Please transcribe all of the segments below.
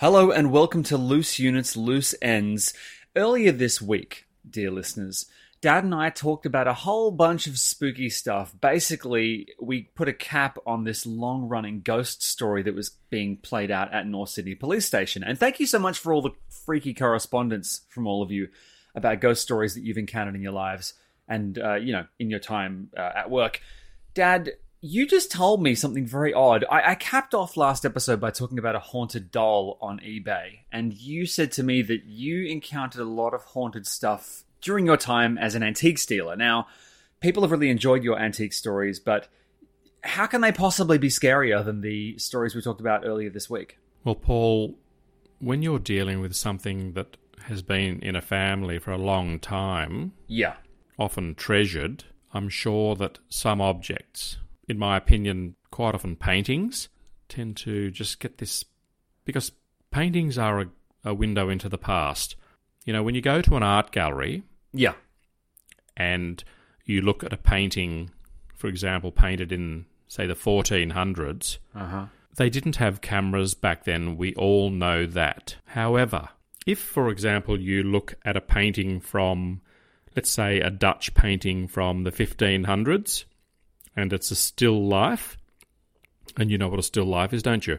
Hello and welcome to Loose Units, Loose Ends. Earlier this week, dear listeners, Dad and I talked about a whole bunch of spooky stuff. Basically, we put a cap on this long running ghost story that was being played out at North Sydney Police Station. And thank you so much for all the freaky correspondence from all of you about ghost stories that you've encountered in your lives and, uh, you know, in your time uh, at work. Dad, you just told me something very odd. I, I capped off last episode by talking about a haunted doll on eBay, and you said to me that you encountered a lot of haunted stuff during your time as an antique stealer. Now, people have really enjoyed your antique stories, but how can they possibly be scarier than the stories we talked about earlier this week? Well, Paul, when you're dealing with something that has been in a family for a long time, Yeah. often treasured, I'm sure that some objects, in my opinion, quite often paintings, tend to just get this because paintings are a, a window into the past. You know, when you go to an art gallery Yeah. and you look at a painting, for example, painted in, say, the 1400s, Uh huh. they didn't have cameras back then, we all know that. However, if, for example, you look at a painting from, let's say, a Dutch painting from the 1500s, and it's a still life, and you know what a still life is, don't you?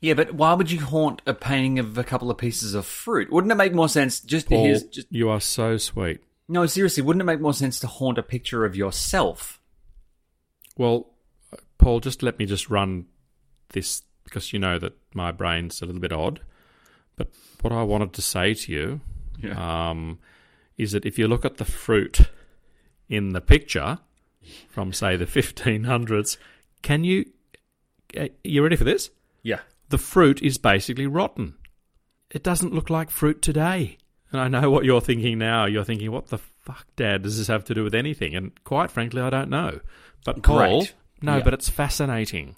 Yeah, but why would you haunt a painting of a couple of pieces of fruit? Wouldn't it make more sense just to Paul, here's just you are so sweet. No, seriously, wouldn't it make more sense to haunt a picture of yourself? Well, Paul, just let me just run this because you know that my brain's a little bit odd. But what I wanted to say to you um, is that if you look at the fruit in the picture from, say, the 1500s, can you. uh, You ready for this? Yeah. The fruit is basically rotten. It doesn't look like fruit today. And I know what you're thinking now. You're thinking, what the fuck, Dad, does this have to do with anything? And quite frankly, I don't know. But Paul, Great. no, Yeah. but it's fascinating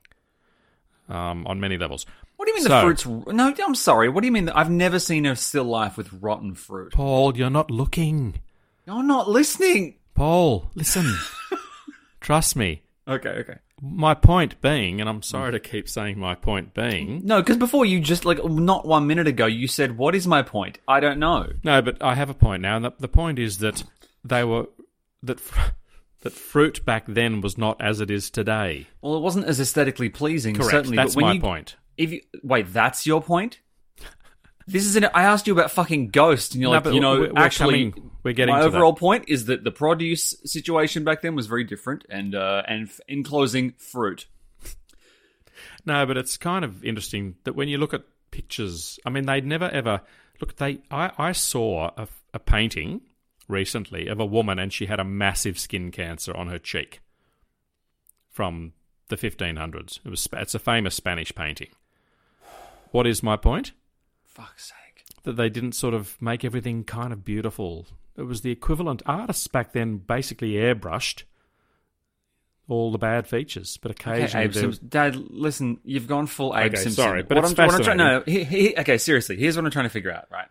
um, on many levels. What do you mean So- the fruit's No, I'm sorry. What do you mean that I've never seen a still life with rotten fruit? Paul, you're not looking. You're not listening. Paul, listen. Trust me. Okay, okay. My point being, and I'm sorry mm. to keep saying my point being, No, because before you just like not one minute ago you said, "What is my point?" I don't know. No, but I have a point now, and the, the point is that they were that fr- that fruit back then was not as it is today. Well, it wasn't as aesthetically pleasing. Correct. Certainly, That's but when my you, point. If you wait, that's your point. This is an. I asked you about fucking ghost, and you're No, like, you know, we're- we're actually, coming- we're getting My to that. overall point is that the produce situation back then was very different, and uh, and f- in closing, fruit. No, but it's kind of interesting that when you look at pictures, I mean, they'd never ever look. They, I, I saw a, a painting recently of a woman, and she had a massive skin cancer on her cheek from the 1500s. It was, it's a famous Spanish painting. What is my point? Fuck's sake. That they didn't sort of make everything kind of beautiful. It was the equivalent. Artists back then basically airbrushed all the bad features, but Okay, occasionally Abe there- Dad, listen, you've gone full Abe Okay, Simpson. sorry, but what it's I'm, what I'm trying, no, he, he, okay, seriously, here's what I'm trying to figure out. Right.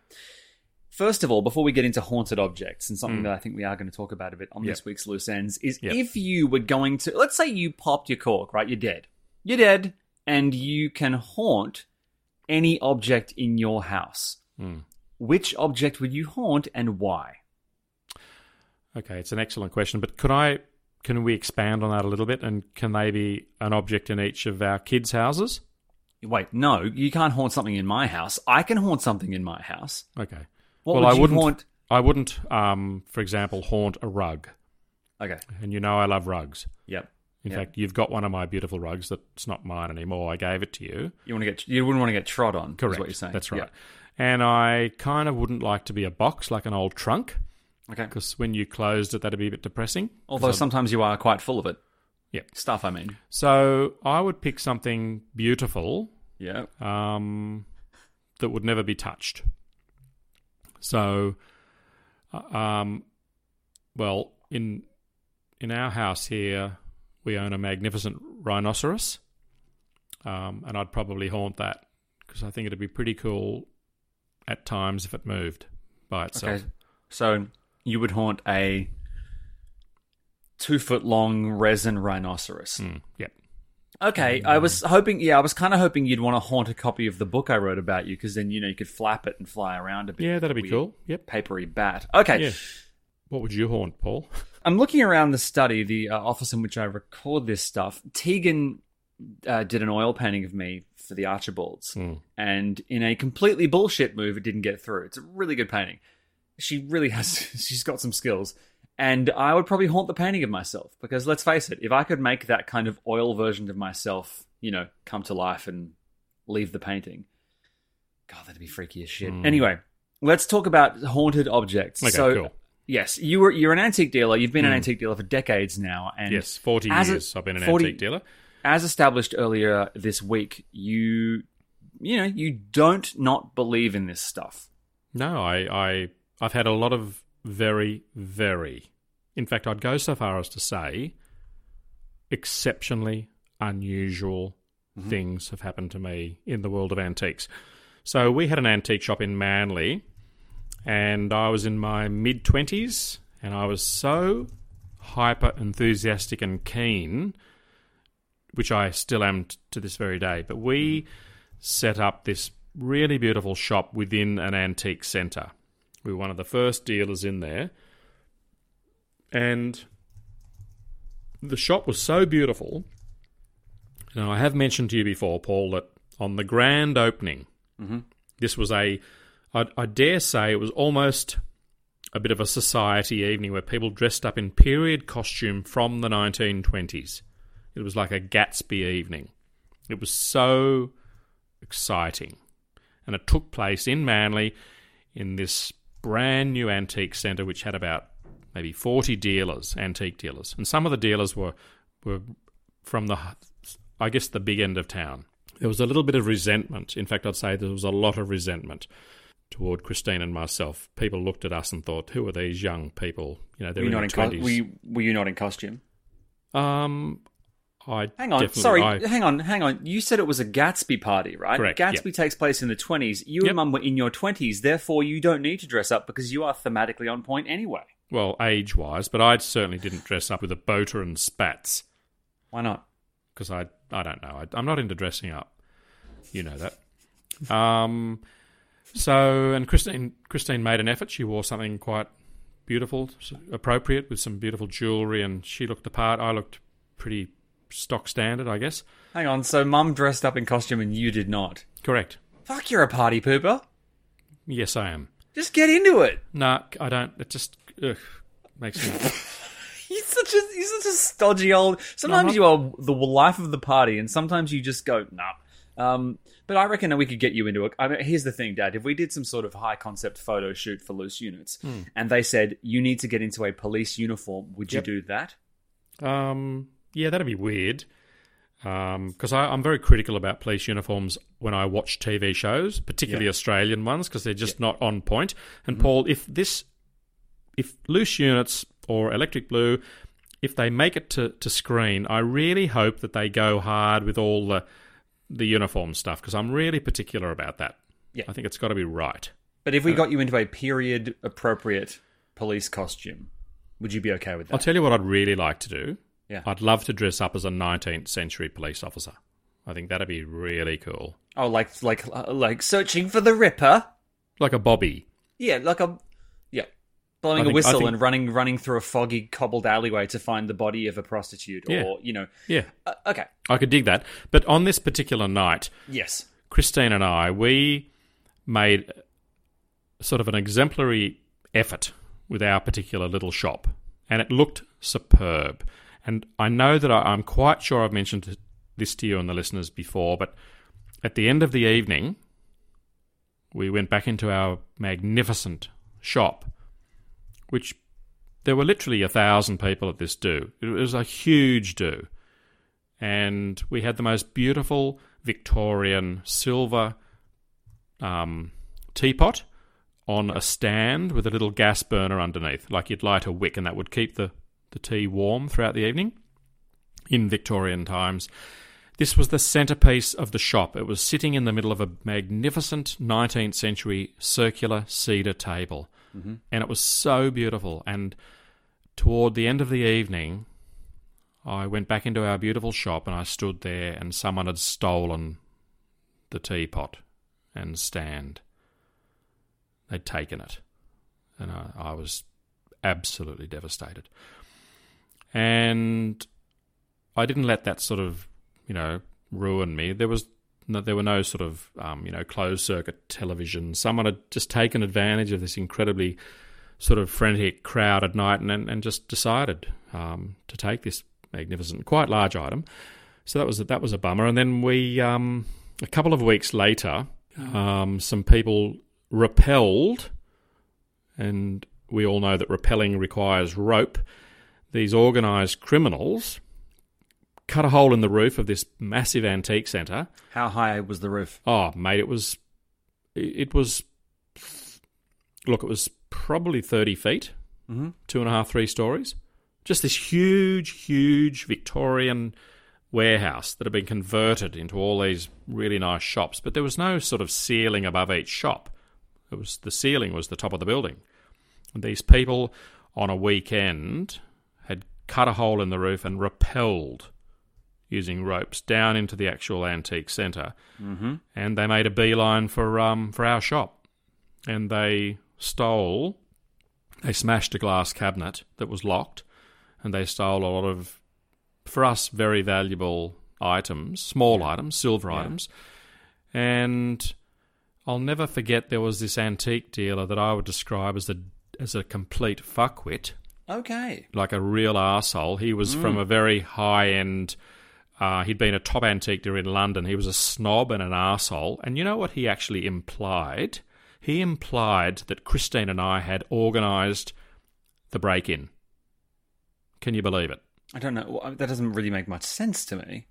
First of all, before we get into haunted objects and something hmm. that I think we are going to talk about a bit on this week's loose ends is. Yep. if you were going to, let's say you popped your cork, right? You're dead. You're dead, and you can haunt any object in your house. Hmm. Which object would you haunt and why? Okay, it's an excellent question, but could I can we expand on that a little bit? And can they be an object in each of our kids' houses? Wait, no, you can't haunt something in my house. I can haunt something in my house. Okay. What well, would I wouldn't. haunt? I wouldn't, um, for example, haunt a rug. Okay. And you know I love rugs. Yep. In fact, you've got one of my beautiful rugs that's not mine anymore. I gave it to you. You want to get you wouldn't want to get trod on. Correct. Is what you're saying. That's right. And I kind of wouldn't like to be a box like an old trunk Okay. because when you closed it, that'd be a bit depressing. Although sometimes you are quite full of it. Yeah. Stuff. I mean. So I would pick something beautiful Yeah. um, that would never be touched. So, uh, um, well, in in our house here, we own a magnificent rhinoceros, um, and I'd probably haunt that because I think it'd be pretty cool at times if it moved by itself. Okay. So you would haunt a two foot long resin rhinoceros. Mm, yep. Okay, I was hoping. Yeah, I was kind of hoping you'd want to haunt a copy of the book I wrote about you, because then you know you could flap it and fly around a bit. Yeah, that'd be cool. Yep. Papery bat. Okay, Yeah. What would you haunt, Paul? I'm looking around the study, the uh, office in which I record this stuff. Tegan uh, did an oil painting of me for the Archibalds, Mm. and in a completely bullshit move, it didn't get through. It's a really good painting. She really has. She's got some skills, and I would probably haunt the painting of myself because let's face it, if I could make that kind of oil version of myself, you know, come to life and leave the painting, God, that'd be freaky as shit. Anyway, let's talk about haunted objects. Okay, so, cool. Yes, you were you're an antique dealer. You've been an Mm. antique dealer for decades now, and yes, 40 as a- years I've been an 40 antique dealer. as established earlier this week, you you know you don't not believe in this stuff. No, I, I, I've had a lot of very, very, in fact, I'd go so far as to say, exceptionally unusual things have happened to me in the world of antiques. So we had an antique shop in Manly, and I was in my mid twenties, and I was so hyper enthusiastic and keen, which I still am t- to this very day. But we mm. set up this really beautiful shop within an antique centre. We were one of the first dealers in there. And the shop was so beautiful. Now, I have mentioned to you before, Paul, that on the grand opening, mm-hmm. this was a, I, I dare say, it was almost a bit of a society evening where people dressed up in period costume from the 1920s. It was like a Gatsby evening. It was so exciting. And it took place in Manly in this brand new antique centre, which had about maybe 40 dealers, antique dealers. And some of the dealers were, were from the, I guess, the big end of town. There was a little bit of resentment. In fact, I'd say there was a lot of resentment toward Christine and myself. People looked at us and thought, who are these young people? You know, they're Were you in not in co- were, you, were you not in costume? Um, I Hang on, sorry, I- hang on, hang on. You said it was a Gatsby party, right? Correct, Gatsby yep. takes place in the twenties. You Yep. and Mum were in your twenties, therefore you don't need to dress up because you are thematically on point anyway. well, age wise, but I certainly didn't dress up with a boater and spats Why not? because I I don't know. I, I'm not into dressing up. You know that. Um, so and Christine Christine made an effort. She wore something quite beautiful, appropriate with some beautiful jewelry, and she looked the part. I looked pretty stock standard, I guess. Hang on, so Mum dressed up in costume and you did not. Correct. Fuck, you're a party pooper. Yes, I am. Just get into it. No, I don't. It just ugh, makes me. He's such a he's such a stodgy old. Sometimes not- you are the life of the party, and sometimes you just go nah. Um, but I reckon that we could get you into it. I mean, here's the thing, Dad. If we did some sort of high concept photo shoot for loose units, Hmm. and they said you need to get into a police uniform, would Yep. you do that? Um, yeah, that'd be weird. Because I I'm very critical about police uniforms when I watch TV shows, particularly Australian ones, because they're just not on point. And Paul, if this, if loose units or electric blue, if they make it to, to screen, I really hope that they go hard with all the the uniform stuff because I'm really particular about that. Yeah. I think it's got to be right. But if we got you into a period appropriate police costume, would you be okay with that? I'll tell you what I'd really like to do. Yeah. I'd love to dress up as a 19th century police officer. I think that'd be really cool. oh, like like uh, like searching for the Ripper. Like a Bobby. Yeah, like a. blowing think- a whistle think- and running running through a foggy cobbled alleyway to find the body of a prostitute, Yeah. or you know, Yeah, uh, okay, I could dig that. But on this particular night, yes, Christine and I, we made sort of an exemplary effort with our particular little shop, and it looked superb. And I know that I, I'm quite sure I've mentioned this to you and the listeners before, but at the end of the evening, we went back into our magnificent shop, which there were literally a thousand people at this do. It was a huge do and we had the most beautiful Victorian silver um, teapot on a stand with a little gas burner underneath, like you'd light a wick, and that would keep the, the tea warm throughout the evening in Victorian times. This was the centerpiece of the shop. It was sitting in the middle of a magnificent 19th century circular cedar table. Mm-hmm. And it was so beautiful. And toward the end of the evening, I went back into our beautiful shop and I stood there, and someone had stolen the teapot and stand. They'd taken it. And I, I was absolutely devastated. And I didn't let that sort of, you know, ruin me. There was there were no sort of, um, you know, closed circuit television. Someone had just taken advantage of this incredibly sort of frantic crowd at night and, and, and just decided um, to take this magnificent, quite large item. So that was that was a bummer. And then we, um, a couple of weeks later, um, some people repelled, and we all know that rappelling requires rope. These organised criminals cut a hole in the roof of this massive antique centre. how high was the roof? Oh, mate, it was, it was, look, it was probably 30 feet, Mhm. two and a half, three stories. Just this huge, huge Victorian warehouse that had been converted into all these really nice shops, but there was no sort of ceiling above each shop. It was the ceiling was the top of the building. And these people on a weekend had cut a hole in the roof and rappelled using ropes down into the actual antique center Mm-hmm. and they made a beeline for um for our shop, and they stole, they smashed a glass cabinet that was locked, and they stole a lot of, for us, very valuable items, small items, silver Yeah. items, and I'll never forget there was this antique dealer that I would describe as a as a complete fuckwit Okay. like a real arsehole. He was from a very high end. Uh, he'd been a top antique dealer in London. He was a snob and an arsehole. And you know what he actually implied? He implied that Christine and I had organised the break in. Can you believe it? I don't know. That doesn't really make much sense to me.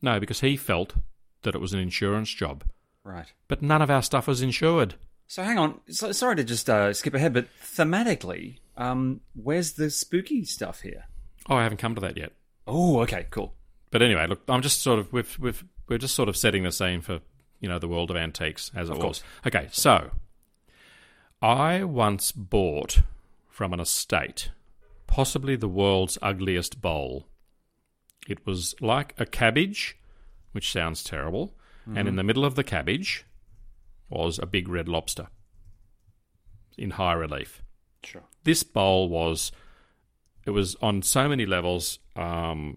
No, because he felt that it was an insurance job. Right. But none of our stuff was insured. So hang on. So, sorry to just uh, skip ahead, but thematically, um, where's the spooky stuff here? Oh, I haven't come to that yet. Oh, okay, cool. But anyway, look, I'm just sort of we've we've we're just sort of setting the scene for you know the world of antiques as it Of was. course. Okay, so I once bought from an estate possibly the world's ugliest bowl. It was like a cabbage, which sounds terrible, and in the middle of the cabbage was a big red lobster in high relief Sure. this bowl was it was on so many levels um,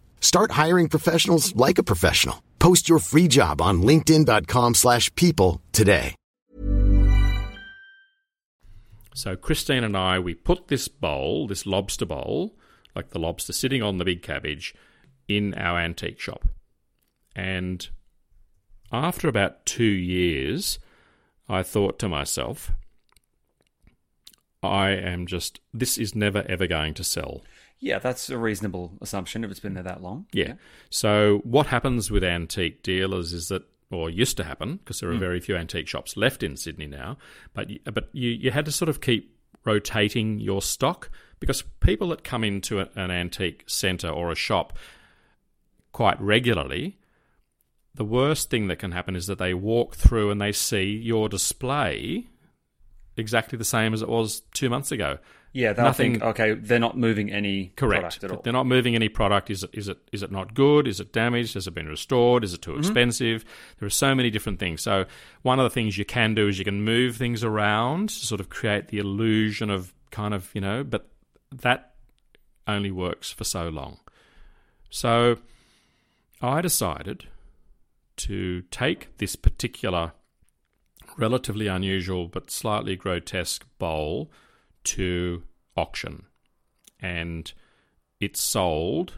Start hiring professionals like a professional. Post your free job on linkedin.com/people slash people today. So Christine and I, we put this bowl, this lobster bowl, like the lobster sitting on the big cabbage, in our antique shop. And after about two years, I thought to myself, I am just, this is never ever going to sell. Yeah, that's a reasonable assumption if it's been there that long. Yeah. So what happens with antique dealers is that, or used to happen, because there are hmm. very few antique shops left in Sydney now, but y- but you you had to sort of keep rotating your stock because people that come into a, an antique centre or a shop quite regularly, the worst thing that can happen is that they walk through and they see your display exactly the same as it was two months ago. Yeah, they'll Nothing- think, okay, they're not moving any Correct. product at all. They're not moving any product. Is it, is it is it not good? Is it damaged? Has it been restored? Is it Mm-hmm. too expensive? There are so many different things. So one of the things you can do is you can move things around to sort of create the illusion of kind of you know, but that only works for so long. So I decided to take this particular relatively unusual but slightly grotesque bowl to auction and it sold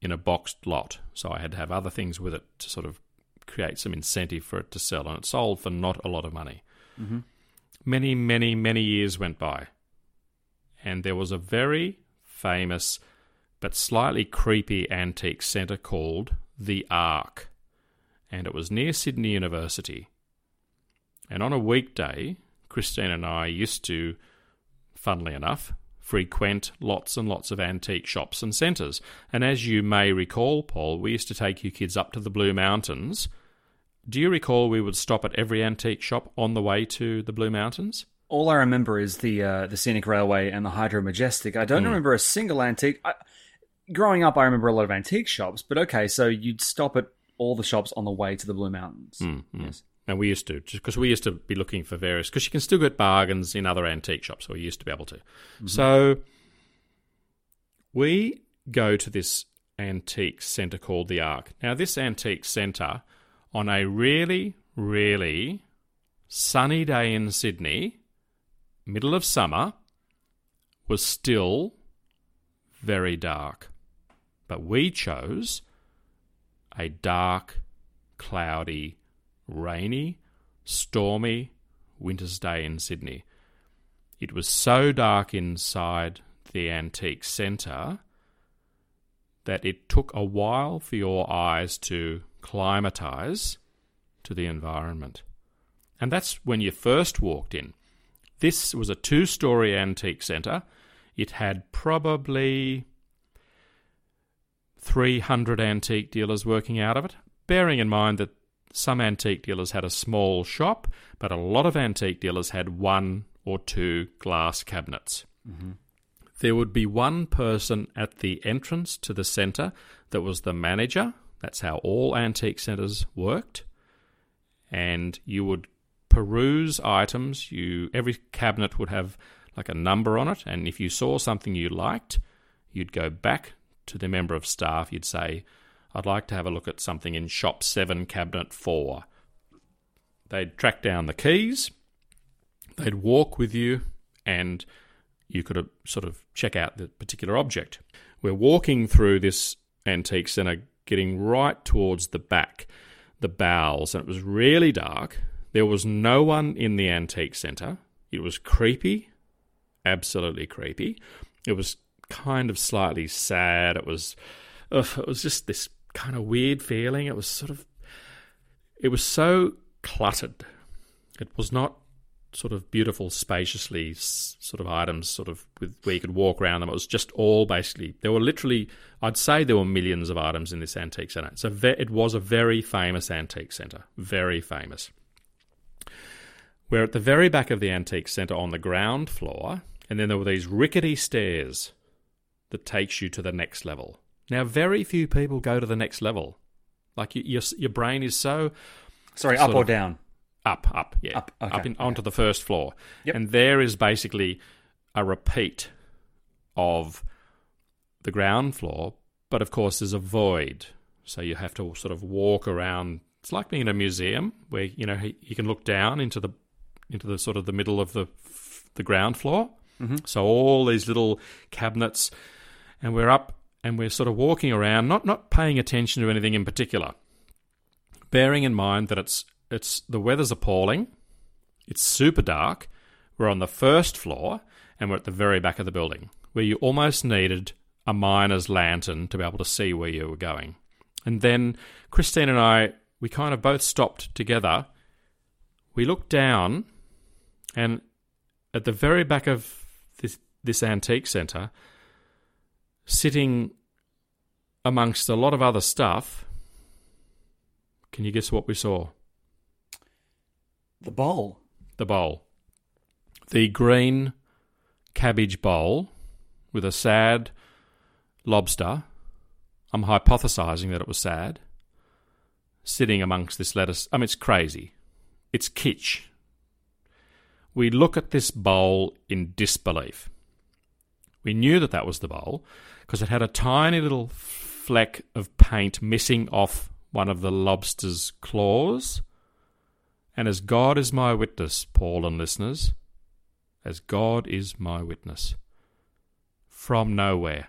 in a boxed lot. So I had to have other things with it to sort of create some incentive for it to sell, and it sold for not a lot of money. Mm-hmm. Many, many, many years went by, and there was a very famous but slightly creepy antique centre called the Ark, and it was near Sydney University. And on a weekday, Christine and I used to funnily enough, frequent lots and lots of antique shops and centres. And as you may recall, Paul, we used to take you kids up to the Blue Mountains. Do you recall we would stop at every antique shop on the way to the Blue Mountains? All I remember is the uh, the scenic railway and the Hydro Majestic. I don't Hmm. remember a single antique. I, growing up, I remember a lot of antique shops. But okay, so you'd stop at all the shops on the way to the Blue Mountains. Yes. And we used to, just because we used to be looking for various, because you can still get bargains in other antique shops, or we used to be able to. Mm-hmm. So we go to this antique centre called the Ark. Now, this antique centre, on a really, really sunny day in Sydney, middle of summer, was still very dark. But we chose a dark, cloudy, rainy, stormy winter's day in Sydney. It was so dark inside the antique centre that it took a while for your eyes to climatise to the environment. And that's when you first walked in. This was a two story antique centre. It had probably 300 antique dealers working out of it, bearing in mind that some antique dealers had a small shop, but a lot of antique dealers had one or two glass cabinets. There would be one person at the entrance to the centre that was the manager, That's how all antique centres worked. And you would peruse items. You every cabinet would have like a number on it, and if you saw something you liked, you'd go back to the member of staff. You'd say, "I'd like to have a look at something in shop seven, cabinet four. They'd track down the keys. They'd walk with you, and you could uh, sort of check out the particular object. We're walking through this antique centre, getting right towards the back, the bowels, and it was really dark. There was no one in the antique centre. It was creepy, absolutely creepy. It was kind of slightly sad. It was, ugh, it was just this kind of weird feeling. It was sort of, it was so cluttered. It was not sort of beautiful, spaciously sort of items, sort of with where you could walk around them. It was just all basically. There were literally, I'd say, there were millions of items in this antique centre. So ve- it was a very famous antique centre, very famous. We're at the very back of the antique centre on the ground floor, and then there were these rickety stairs that takes you to the next level. Now, very few people go to the next level. Like your your brain is so Sorry, up or down? up, up, yeah, Up, okay, in, onto the first floor, Yep. and there is basically a repeat of the ground floor, but of course there's a void, so you have to sort of walk around. It's like being in a museum where you know you can look down into the into the sort of the middle of the the ground floor. Mm-hmm. So all these little cabinets, and we're up and we're sort of walking around, not not paying attention to anything in particular bearing in mind that it's it's the weather's appalling. It's super dark. We're on the first floor and we're at the very back of the building where you almost needed a miner's lantern to be able to see where you were going. And then Christine and I we kind of both stopped together. We looked down and at the very back of this this antique center sitting amongst a lot of other stuff can you guess what we saw? The bowl. The bowl. The green cabbage bowl with a sad lobster. I'm hypothesizing that it was sad. Sitting amongst this lettuce. I mean, it's crazy. It's kitsch. We look at this bowl in disbelief. We knew that that was the bowl because it had a tiny little fleck of paint missing off one of the lobster's claws. And as God is my witness, Paul and listeners, as God is my witness, from nowhere,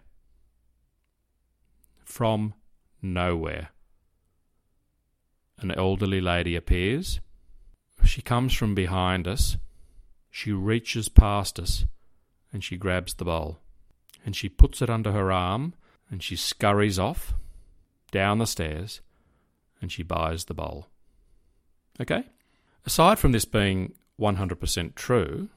from nowhere, an elderly lady appears. She comes from behind us. She reaches past us and she grabs the bowl. And she puts it under her arm and she scurries off down the stairs and she buys the bowl. Okay? Aside from this being 100% true,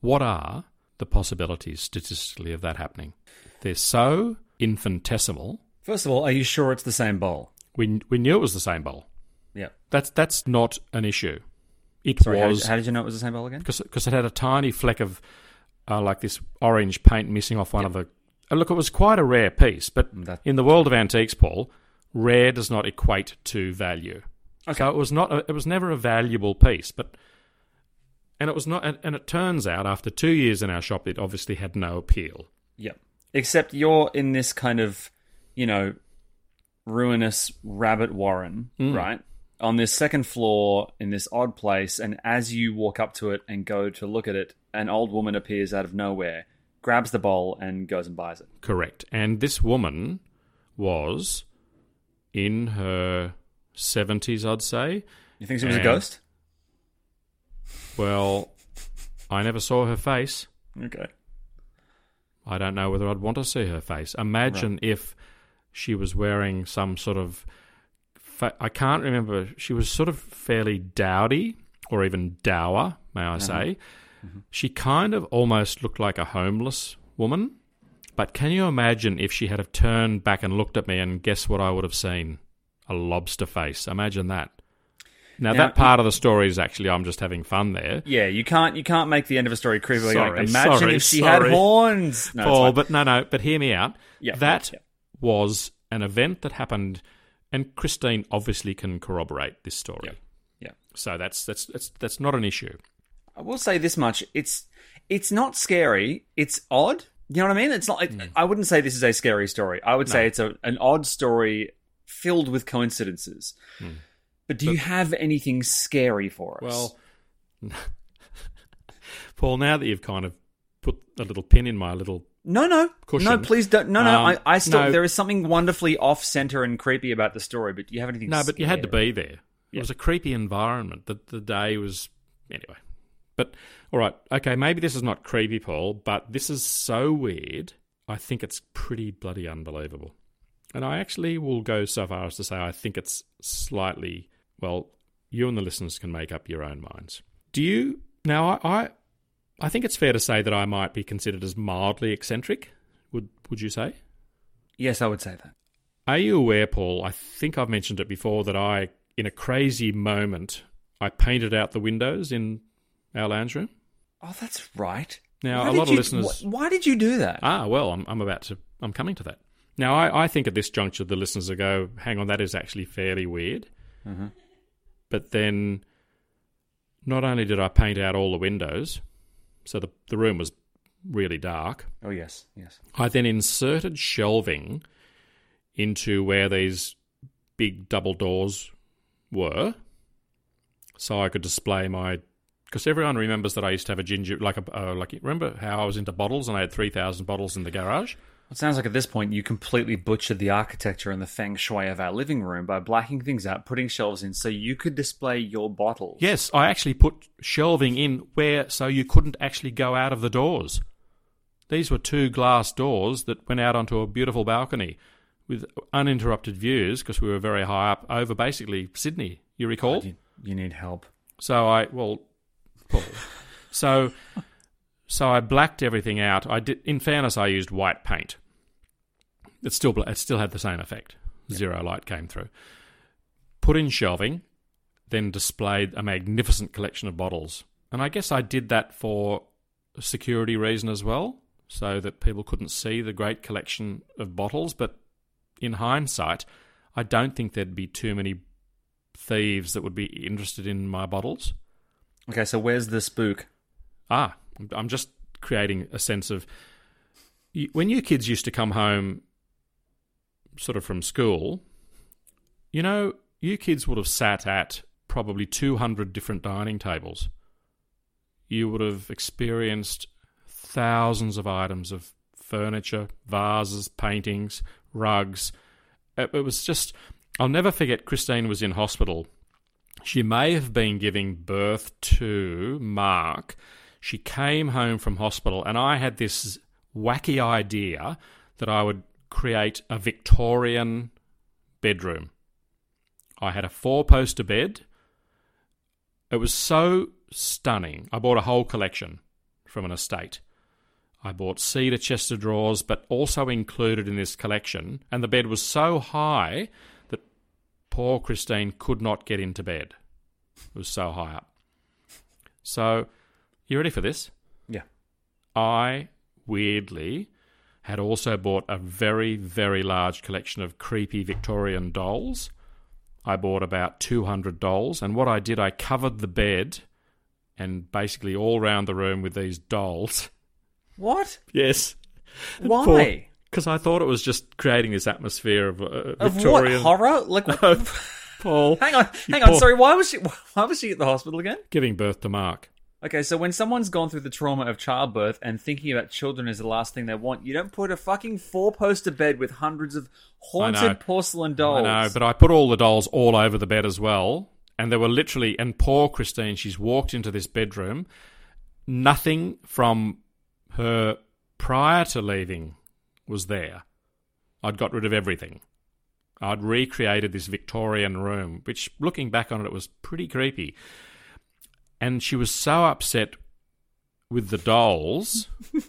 what are the possibilities statistically of that happening? They're so infinitesimal. First of all, are you sure it's the same bowl? We, we knew it was the same bowl. Yeah. That's, that's not an issue. It Sorry, how was did, how did you know it was the same bowl again? because it had a tiny fleck of uh, like this orange paint missing off one of the. Uh, look, it was quite a rare piece, but Mm, That- in the world of antiques, Paul, rare does not equate to value. So it was not. A, it was never a valuable piece, but and it was not. And, and it turns out after two years in our shop, it obviously had no appeal. Yeah. Except you're in this kind of, you know, ruinous rabbit warren, right? On this second floor in this odd place, and as you walk up to it and go to look at it, an old woman appears out of nowhere, grabs the bowl, and goes and buys it. Correct. And this woman was in her seventies, I'd say. You think she was a ghost? Well, I never saw her face. Okay. I don't know whether I'd want to see her face. Imagine if she was wearing some sort of. Fa- I can't remember. She was sort of fairly dowdy or even dour, may I uh-huh. say. Mm-hmm. She kind of almost looked like a homeless woman. But can you imagine if she had have turned back and looked at me and guess what I would have seen? A lobster face. Imagine that. Now, Now, that part of the story is actually I'm just having fun there. Yeah, you can't you can't make the end of a story creepy. Sorry, Imagine sorry, if she had sorry. horns. No, Paul, but no, no, but hear me out. Yeah, that yeah. was an event that happened and Christine obviously can corroborate this story. Yeah. Yeah. So that's that's that's that's not an issue. I will say this much: it's it's not scary. It's odd. You know what I mean? It's not. Like, I wouldn't say this is a scary story. I would say it's a an odd story filled with coincidences. But do you have anything scary for us? Well, Paul, now that you've kind of put a little pin in my little no, no, cushion. no. Please don't. No, no. Um, I, I still. no. There is something wonderfully off center and creepy about the story. But do you have anything? No, but you had to be there. It Yeah. was a creepy environment. The the day was anyway. But all right, okay, maybe this is not creepy, Paul, but this is so weird. I think it's pretty bloody unbelievable. And I actually will go so far as to say I think it's slightly well, you and the listeners can make up your own minds. Do you now I I, I think it's fair to say that I might be considered as mildly eccentric. Would would you say? Yes, I would say that. Are you aware, Paul? I think I've mentioned it before that I, in a crazy moment, I painted out the windows in our lounge room. Oh, that's right. Now, Why a lot of listeners. wh- Why did you do that? Ah, well, I'm, I'm about to. I'm coming to that. Now, I, I think at this juncture, the listeners will go, hang on, that is actually fairly weird. But then, not only did I paint out all the windows, so the, the room was really dark, oh yes, yes. I then inserted shelving into where these big double doors were, so I could display my. Because everyone remembers that I used to have a ginger, like a uh, like. Remember how I was into bottles and I had three thousand bottles in the garage. It sounds like at this point you completely butchered the architecture and the feng shui of our living room by blacking things out, putting shelves in so you could display your bottles. Yes, I actually put shelving in where so you couldn't actually go out of the doors. These were two glass doors that went out onto a beautiful balcony with uninterrupted views because we were very high up over basically Sydney. You recall? You, you need help. So I well, Paul. so so I blacked everything out. I did. In fairness, I used white paint. It still bla- it still had the same effect. Zero light came through. Put in shelving, then displayed a magnificent collection of bottles. And I guess I did that for a security reason as well, so that people couldn't see the great collection of bottles. But in hindsight, I don't think there'd be too many thieves that would be interested in my bottles. Okay, so where's the spook? Ah, I'm just creating a sense of when you kids used to come home sort of from school, you know, you kids would have sat at probably 200 different dining tables. You would have experienced thousands of items of furniture, vases, paintings, rugs. It was just, I'll never forget Christine was in hospital. She may have been giving birth to Mark. She came home from hospital, and I had this wacky idea that I would create a Victorian bedroom. I had a four poster bed. It was so stunning. I bought a whole collection from an estate. I bought cedar chest of drawers, but also included in this collection, and the bed was so high poor Christine could not get into bed. It was so high up. So, you ready for this? Yeah. I weirdly had also bought a very, very large collection of creepy Victorian dolls. I bought about 200 dolls, and what I did, I covered the bed and basically all round the room with these dolls. What? Yes. Why? Because I thought it was just creating this atmosphere of, uh, Of Victorian. what horror? Like, what? Paul. hang on, hang on. poor- Sorry, why was she? Why was she at the hospital again? Giving birth to Mark. Okay, so when someone's gone through the trauma of childbirth and thinking about children is the last thing they want, you don't put a fucking four-poster bed with hundreds of haunted porcelain dolls. I know, but I put all the dolls all over the bed as well. And there were literally, and poor Christine, she's walked into this bedroom. Nothing from her prior to leaving was there. I'd got rid of everything. I'd recreated this Victorian room, which, looking back on it, it was pretty creepy. And she was so upset with the dolls.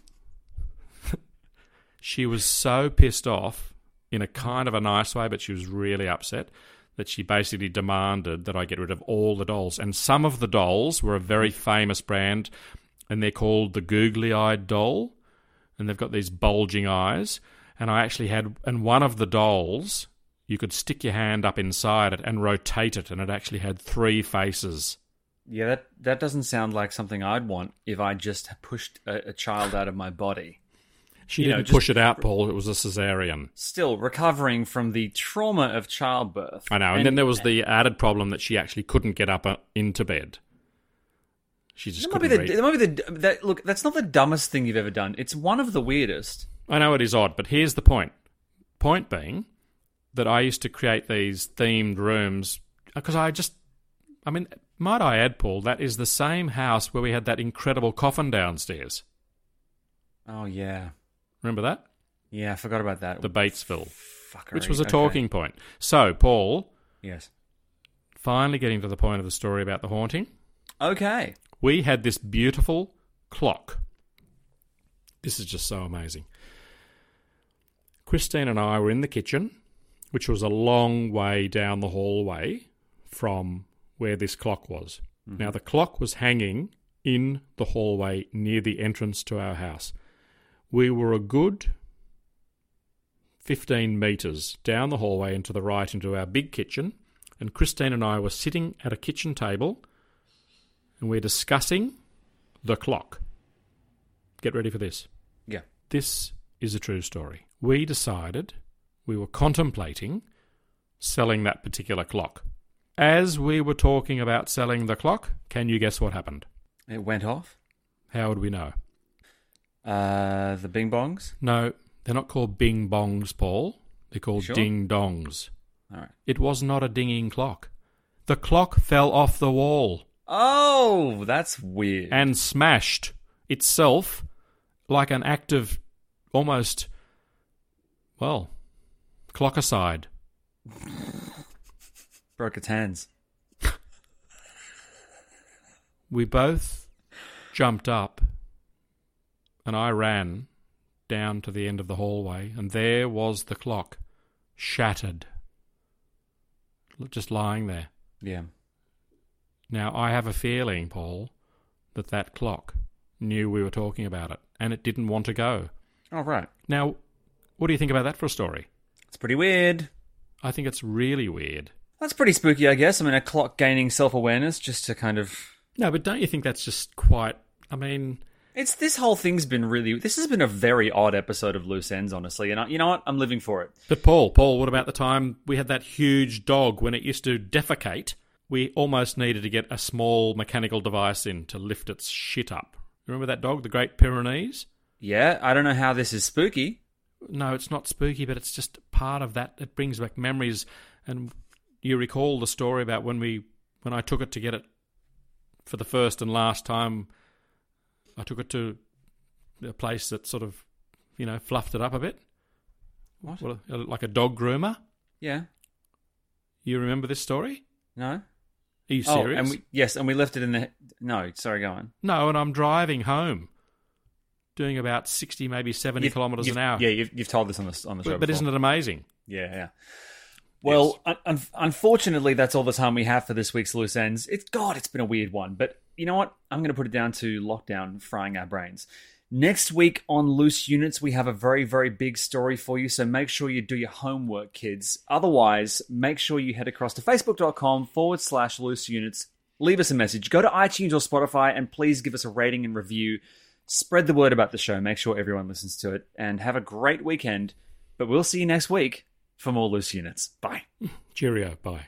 she was so pissed off in a kind of a nice way, but she was really upset that she basically demanded that I get rid of all the dolls. And some of the dolls were a very famous brand, and they're called the Googly Eyed Doll, and they've got these bulging eyes. And I actually had, and one of the dolls, you could stick your hand up inside it and rotate it, and it actually had three faces. Yeah, that that doesn't sound like something I'd want if I just pushed a, a child out of my body. She You didn't just- push it out, Paul. It was a cesarean. Still recovering from the trauma of childbirth. I know. And, then there was the added problem that she actually couldn't get up uh, into bed. She just That might be the, that might be the that, look. That's not the dumbest thing you've ever done. It's one of the weirdest. I know it is odd, but here's the point. Point being that I used to create these themed rooms uh, because I just, I mean, might I add, Paul, that is the same house where we had that incredible coffin downstairs. Oh yeah, Remember that? yeah. I forgot about that. The Batesville, Fuckery. which was a Okay. talking point. So, Paul, Yes. finally getting to the point of the story about the haunting. Okay. We had this beautiful clock. This is just so amazing. Christine and I were in the kitchen, which was a long way down the hallway from where this clock was. Mm-hmm. Now, the clock was hanging in the hallway near the entrance to our house. We were a good 15 metres down the hallway and to the right into our big kitchen, and Christine and I were sitting at a kitchen table and we're discussing the clock. Get ready for this. Yeah. This is a true story. We decided we were contemplating selling that particular clock. As we were talking about selling the clock, can you guess what happened? It went off. How would we know? Uh, the Bing Bongs. No, they're not called bing bongs, Paul. They're called Sure. ding dongs. All right. It was not a dinging clock. The clock fell off the wall. Oh, that's weird. and smashed itself like an act of almost, well, clock aside. broke its hands. We both jumped up and I ran down to the end of the hallway, and there was the clock, shattered, just lying there. Yeah. Now, I have a feeling, Paul, that that clock knew we were talking about it, and it didn't want to go. All right. Now, what do you think about that for a story? It's pretty weird. I think it's really weird. That's pretty spooky, I guess. I mean, a clock gaining self awareness just to kind of. No, but don't you think that's just quite? I mean, It's this whole thing's been really. This has been a very odd episode of Loose Units, honestly. And I, you know what? I'm living for it. but Paul, Paul, what about the time we had that huge dog when it used to defecate? We almost needed to get a small mechanical device in to lift its shit up. Remember that dog, the Great Pyrenees? Yeah, I don't know how this is spooky. No, it's not spooky, but it's just part of that. It brings back memories, and you recall the story about when we when I took it to get it for the first and last time. I took it to a place that sort of, you know, fluffed it up a bit. What? Well, like a dog groomer. Yeah. You remember this story? No. Are you Oh, serious? and we, yes, and we left it in the. No, sorry, go on. no, and I'm driving home, doing about sixty, maybe 70 You've- kilometres you've- an hour. Yeah, you've, you've told this on the on the show. but, but isn't it amazing? Yeah, yeah. Well, un- un- unfortunately, that's all the time we have for this week's loose units. It's God, it's been a weird one, but you know what? I'm going to put it down to lockdown frying our brains. Next week on Loose Units, we have a very, very big story for you, so make sure you do your homework, kids. Otherwise, make sure you head across to facebook.com forward slash loose units. Leave us a message. Go to iTunes or Spotify and please give us a rating and review. Spread the word about the show. Make sure everyone listens to it. And have a great weekend. But we'll see you next week for more loose units. Bye. Cheerio. Bye.